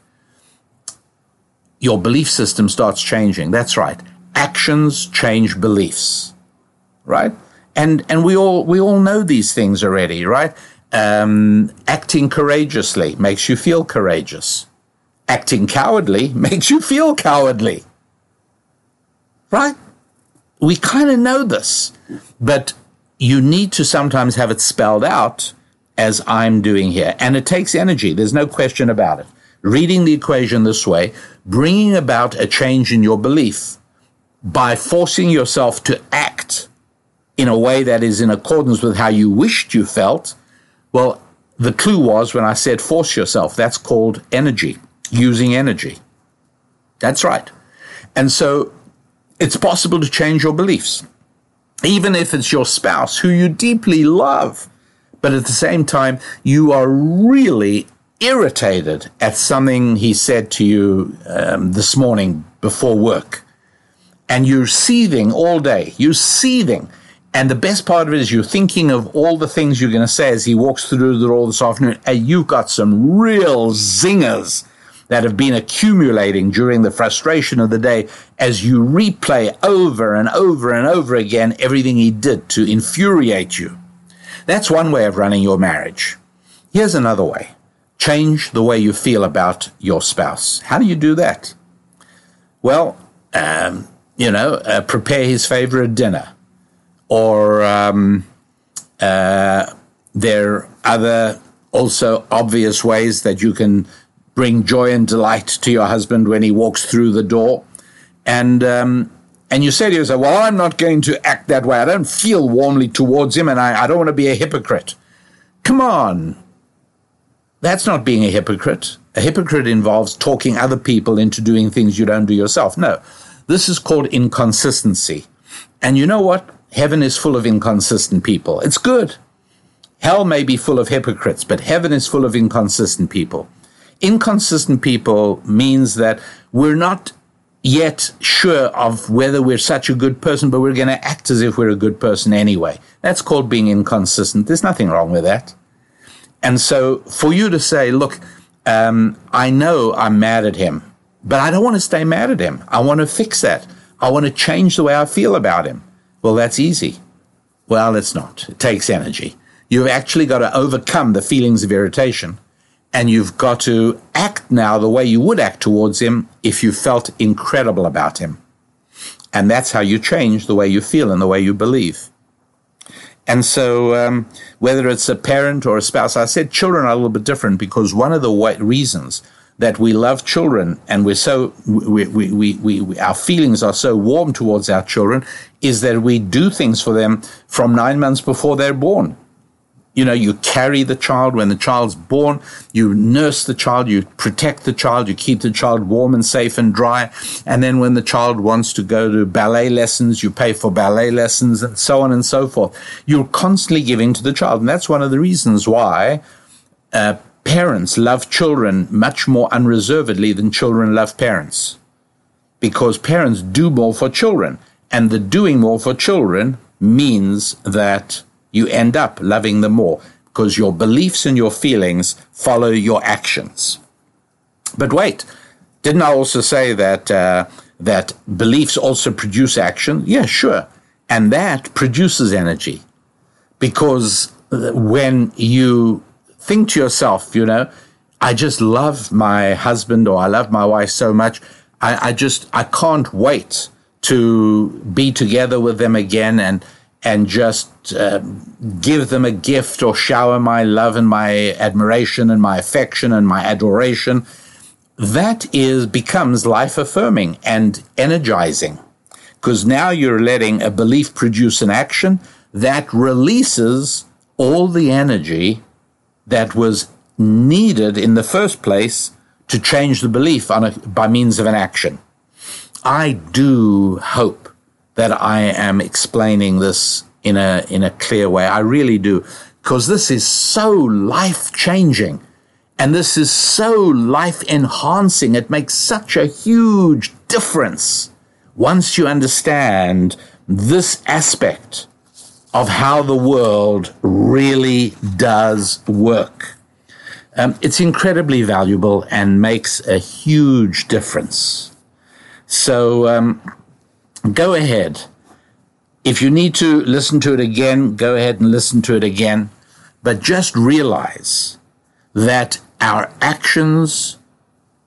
your belief system starts changing. That's right. Actions change beliefs, right? And, and we all, we all know these things already, right? Um, acting courageously makes you feel courageous. Acting cowardly makes you feel cowardly. Right? We kind of know this, but you need to sometimes have it spelled out as I'm doing here. And it takes energy. There's no question about it. Reading the equation this way, bringing about a change in your belief by forcing yourself to act in a way that is in accordance with how you wished you felt. Well, the clue was when I said force yourself, that's called energy, using energy. That's right. And so it's possible to change your beliefs even if it's your spouse who you deeply love, but at the same time, you are really irritated at something he said to you um, this morning before work. And you're seething all day. You're seething. And the best part of it is you're thinking of all the things you're going to say as he walks through the door this afternoon. And you've got some real zingers that have been accumulating during the frustration of the day as you replay over and over and over again everything he did to infuriate you. That's one way of running your marriage. Here's another way. Change the way you feel about your spouse. How do you do that? Well, um, you know, uh, prepare his favorite dinner. Or um, uh, there are other also obvious ways that you can bring joy and delight to your husband when he walks through the door. And, um, and you say to yourself, well, I'm not going to act that way. I don't feel warmly towards him and I, I don't want to be a hypocrite. Come on. That's not being a hypocrite. A hypocrite involves talking other people into doing things you don't do yourself. No, this is called inconsistency. And you know what? Heaven is full of inconsistent people. It's good. Hell may be full of hypocrites, but heaven is full of inconsistent people inconsistent people means that we're not yet sure of whether we're such a good person, but we're going to act as if we're a good person anyway. That's called being inconsistent. There's nothing wrong with that. And so for you to say, look, um, I know I'm mad at him, but I don't want to stay mad at him. I want to fix that. I want to change the way I feel about him. Well, that's easy. Well, it's not. It takes energy. You've actually got to overcome the feelings of irritation and you've got to act now the way you would act towards him if you felt incredible about him. And that's how you change the way you feel and the way you believe. And so, um, whether it's a parent or a spouse, I said children are a little bit different because one of the reasons that we love children and we're so we, we, we, we, our feelings are so warm towards our children is that we do things for them from nine months before they're born you know, you carry the child when the child's born, you nurse the child, you protect the child, you keep the child warm and safe and dry. And then when the child wants to go to ballet lessons, you pay for ballet lessons and so on and so forth. You're constantly giving to the child. And that's one of the reasons why uh, parents love children much more unreservedly than children love parents because parents do more for children. And the doing more for children means that you end up loving them more because your beliefs and your feelings follow your actions. But wait, didn't I also say that uh, that beliefs also produce action? Yeah, sure, and that produces energy because when you think to yourself, you know, I just love my husband or I love my wife so much, I, I just I can't wait to be together with them again and and just uh, give them a gift or shower my love and my admiration and my affection and my adoration that is becomes life affirming and energizing because now you're letting a belief produce an action that releases all the energy that was needed in the first place to change the belief a, by means of an action. I do hope that I am explaining this in a in a clear way. I really do, because this is so life changing. And this is so life enhancing. It makes such a huge difference once you understand this aspect of how the world really does work. Um, it's incredibly valuable and makes a huge difference. So um, go ahead. If you need to listen to it again, go ahead and listen to it again. But just realize that our actions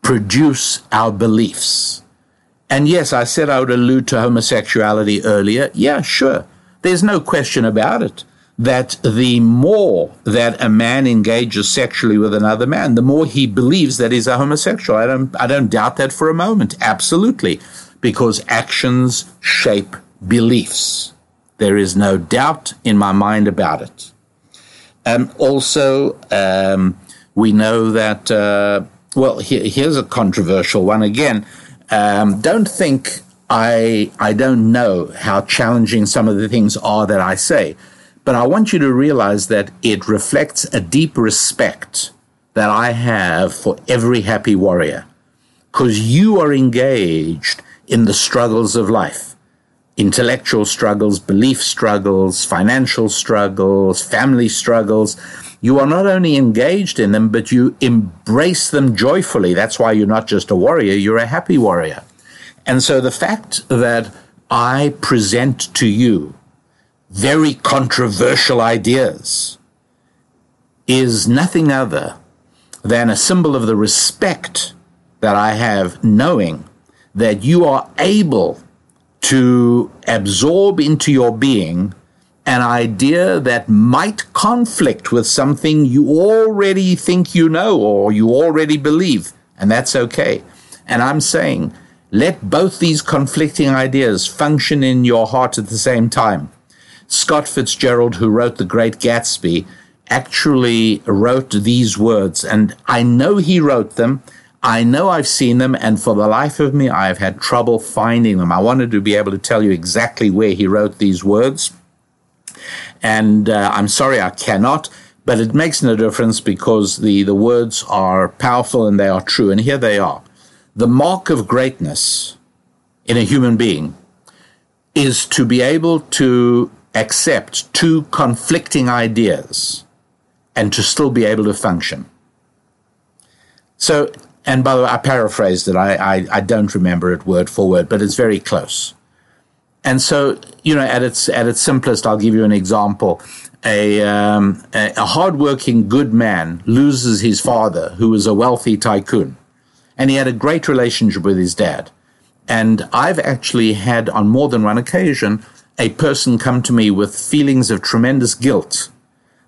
produce our beliefs. And yes, I said I would allude to homosexuality earlier. Yeah, sure. There's no question about it that the more that a man engages sexually with another man, the more he believes that he's a homosexual. I don't, I don't doubt that for a moment. Absolutely. Because actions shape beliefs. There is no doubt in my mind about it. Um, also, um, we know that, uh, well, here, here's a controversial one again. Um, don't think I, I don't know how challenging some of the things are that I say, but I want you to realize that it reflects a deep respect that I have for every happy warrior because you are engaged in the struggles of life intellectual struggles, belief struggles, financial struggles, family struggles you are not only engaged in them, but you embrace them joyfully. That's why you're not just a warrior, you're a happy warrior. And so the fact that I present to you very controversial ideas is nothing other than a symbol of the respect that I have, knowing that you are able to absorb into your being an idea that might conflict with something you already think you know or you already believe, and that's okay. And I'm saying, let both these conflicting ideas function in your heart at the same time. Scott Fitzgerald, who wrote The Great Gatsby, actually wrote these words, and I know he wrote them. I know I've seen them, and for the life of me, I've had trouble finding them. I wanted to be able to tell you exactly where he wrote these words. And uh, I'm sorry I cannot, but it makes no difference because the, the words are powerful and they are true. And here they are. The mark of greatness in a human being is to be able to accept two conflicting ideas and to still be able to function. So, and by the way, I paraphrased it. I, I, I don't remember it word for word, but it's very close. And so, you know, at its at its simplest, I'll give you an example. A, um, a, a hardworking good man loses his father, who was a wealthy tycoon, and he had a great relationship with his dad. And I've actually had on more than one occasion a person come to me with feelings of tremendous guilt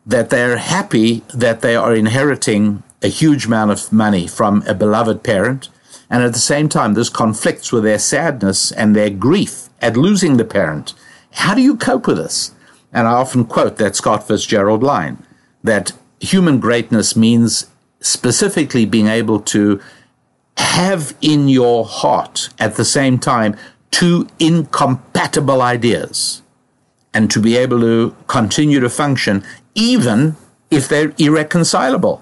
that they're happy that they are inheriting a huge amount of money from a beloved parent. And at the same time, this conflicts with their sadness and their grief at losing the parent. How do you cope with this? And I often quote that Scott Fitzgerald line that human greatness means specifically being able to have in your heart at the same time two incompatible ideas and to be able to continue to function even if they're irreconcilable.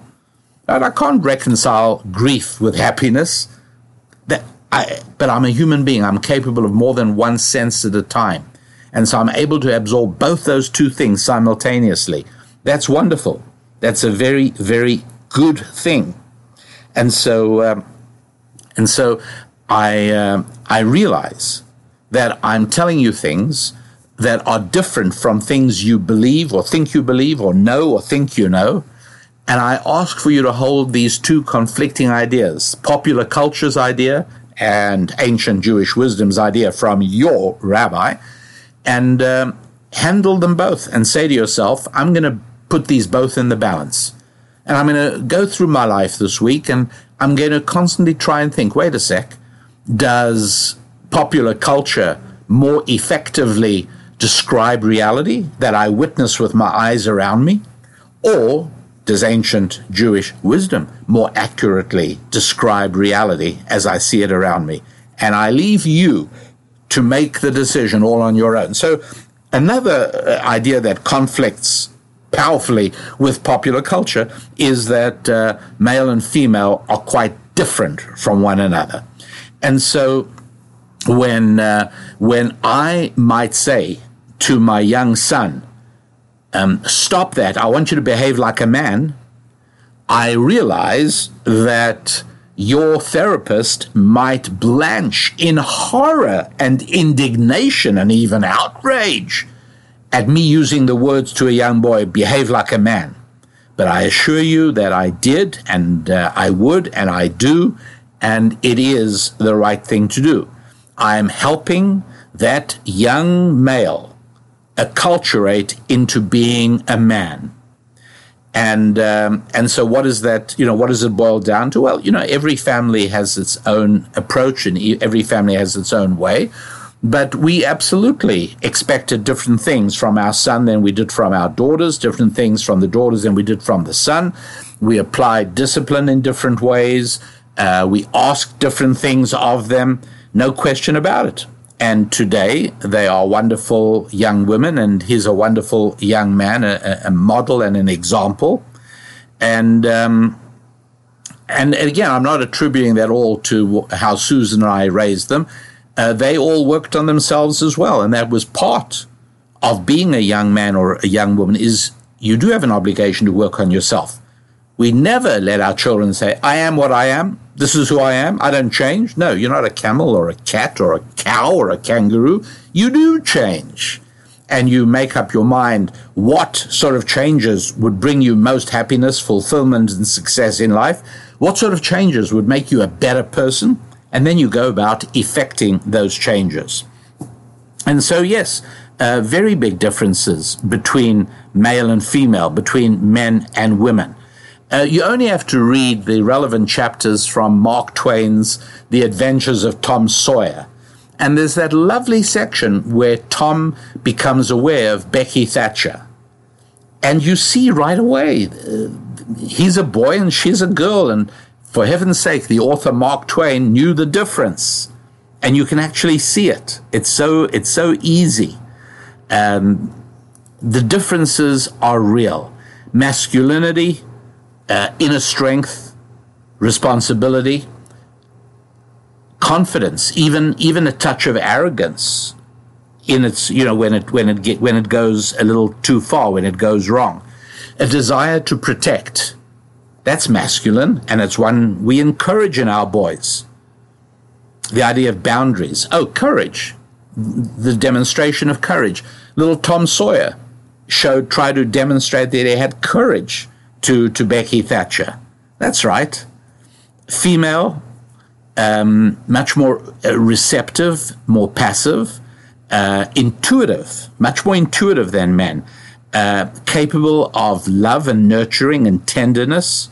And I can't reconcile grief with happiness. That I, but I'm a human being. I'm capable of more than one sense at a time. And so I'm able to absorb both those two things simultaneously. That's wonderful. That's a very, very good thing. And so, um, and so I, uh, I realize that I'm telling you things that are different from things you believe or think you believe or know or think you know. And I ask for you to hold these two conflicting ideas popular culture's idea and ancient Jewish wisdom's idea from your rabbi and um, handle them both and say to yourself, I'm going to put these both in the balance. And I'm going to go through my life this week and I'm going to constantly try and think wait a sec, does popular culture more effectively describe reality that I witness with my eyes around me? Or does ancient Jewish wisdom more accurately describe reality as I see it around me? And I leave you to make the decision all on your own. So, another uh, idea that conflicts powerfully with popular culture is that uh, male and female are quite different from one another. And so, when, uh, when I might say to my young son, um, stop that. I want you to behave like a man. I realize that your therapist might blanch in horror and indignation and even outrage at me using the words to a young boy, behave like a man. But I assure you that I did and uh, I would and I do, and it is the right thing to do. I am helping that young male acculturate into being a man. And um, and so, what is that? You know, what does it boil down to? Well, you know, every family has its own approach, and every family has its own way. But we absolutely expected different things from our son than we did from our daughters, different things from the daughters than we did from the son. We applied discipline in different ways. Uh, we asked different things of them. No question about it. And today they are wonderful young women, and he's a wonderful young man, a, a model and an example. And um, and again, I'm not attributing that all to how Susan and I raised them. Uh, they all worked on themselves as well, and that was part of being a young man or a young woman. Is you do have an obligation to work on yourself. We never let our children say, "I am what I am." This is who I am. I don't change. No, you're not a camel or a cat or a cow or a kangaroo. You do change. And you make up your mind what sort of changes would bring you most happiness, fulfillment, and success in life. What sort of changes would make you a better person? And then you go about effecting those changes. And so, yes, uh, very big differences between male and female, between men and women. Uh, you only have to read the relevant chapters from Mark Twain's The Adventures of Tom Sawyer. And there's that lovely section where Tom becomes aware of Becky Thatcher. And you see right away, uh, he's a boy and she's a girl. And for heaven's sake, the author Mark Twain knew the difference. And you can actually see it. It's so, it's so easy. Um, the differences are real. Masculinity uh, inner strength, responsibility, confidence, even even a touch of arrogance in its you know when it when it get, when it goes a little too far, when it goes wrong, a desire to protect. That's masculine, and it's one we encourage in our boys. The idea of boundaries. Oh, courage, the demonstration of courage. Little Tom Sawyer showed, tried to demonstrate that he had courage to, to Becky Thatcher. That's right. Female, um, much more uh, receptive, more passive, uh, intuitive, much more intuitive than men, uh, capable of love and nurturing and tenderness,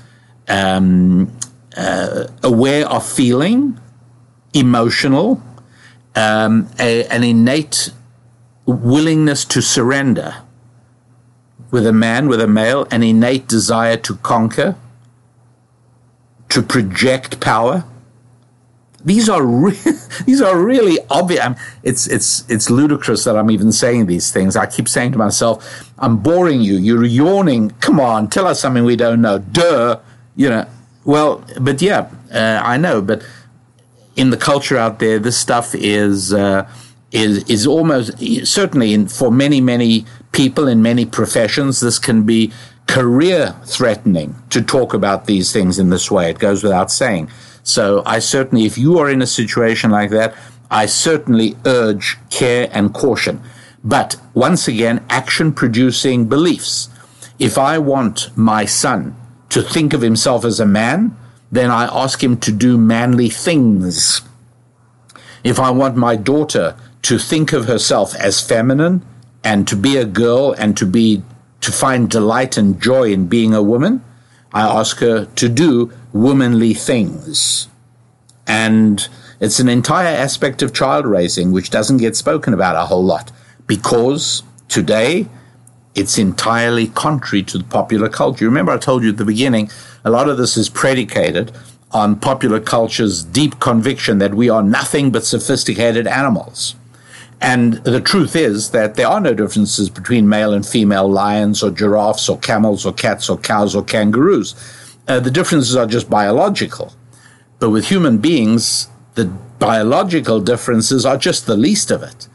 um, uh, aware of feeling, emotional, um, a, an innate willingness to surrender with a man, with a male, an innate desire to conquer, to project power. These are re- these are really obvious. it's it's it's ludicrous that I'm even saying these things. I keep saying to myself, "I'm boring you. You're yawning. Come on, tell us something we don't know." Duh. you know, well, but yeah, uh, I know, but in the culture out there, this stuff is uh, is is almost certainly in, for many many people in many professions. This can be career threatening to talk about these things in this way. It goes without saying. So I certainly, if you are in a situation like that, I certainly urge care and caution. But once again, action producing beliefs. If I want my son to think of himself as a man, then I ask him to do manly things. If I want my daughter to think of herself as feminine and to be a girl and to be to find delight and joy in being a woman, I ask her to do womanly things. And it's an entire aspect of child raising which doesn't get spoken about a whole lot because today it's entirely contrary to the popular culture. Remember, I told you at the beginning, a lot of this is predicated on popular culture's deep conviction that we are nothing but sophisticated animals. And the truth is that there are no differences between male and female lions or giraffes or camels or cats or cows or kangaroos. Uh, the differences are just biological. But with human beings, the biological differences are just the least of it.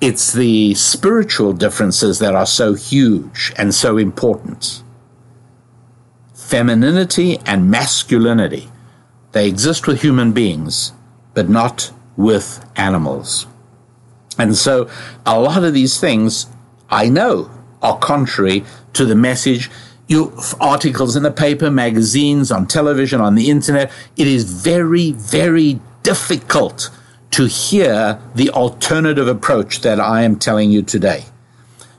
It's the spiritual differences that are so huge and so important. Femininity and masculinity, they exist with human beings, but not with animals. And so a lot of these things I know are contrary to the message. You articles in the paper, magazines, on television, on the internet. It is very, very difficult to hear the alternative approach that I am telling you today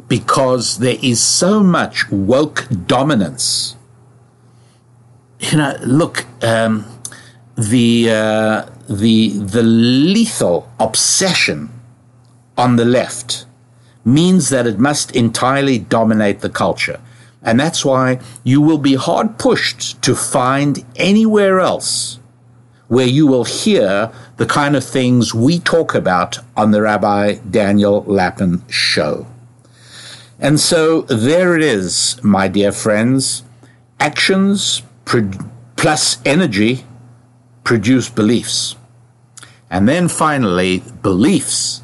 because there is so much woke dominance. You know, look, um, the, uh, the, the lethal obsession on the left means that it must entirely dominate the culture. And that's why you will be hard pushed to find anywhere else where you will hear the kind of things we talk about on the Rabbi Daniel Lapin show. And so there it is, my dear friends. Actions plus energy produce beliefs. And then finally, beliefs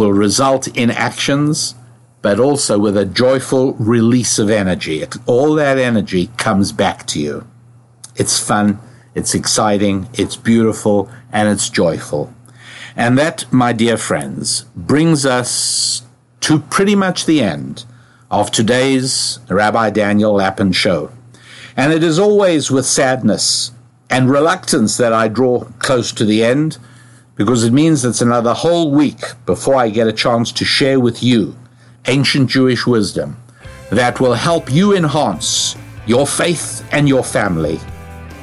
will result in actions, but also with a joyful release of energy. All that energy comes back to you. It's fun, it's exciting, it's beautiful, and it's joyful. And that, my dear friends, brings us to pretty much the end of today's Rabbi Daniel Lapin show. And it is always with sadness and reluctance that I draw close to the end because it means it's another whole week before I get a chance to share with you ancient Jewish wisdom that will help you enhance your faith and your family,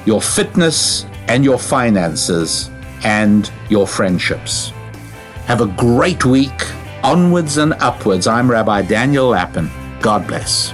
your fitness and your finances, and your friendships. Have a great week. Onwards and upwards. I'm Rabbi Daniel Lapin. God bless.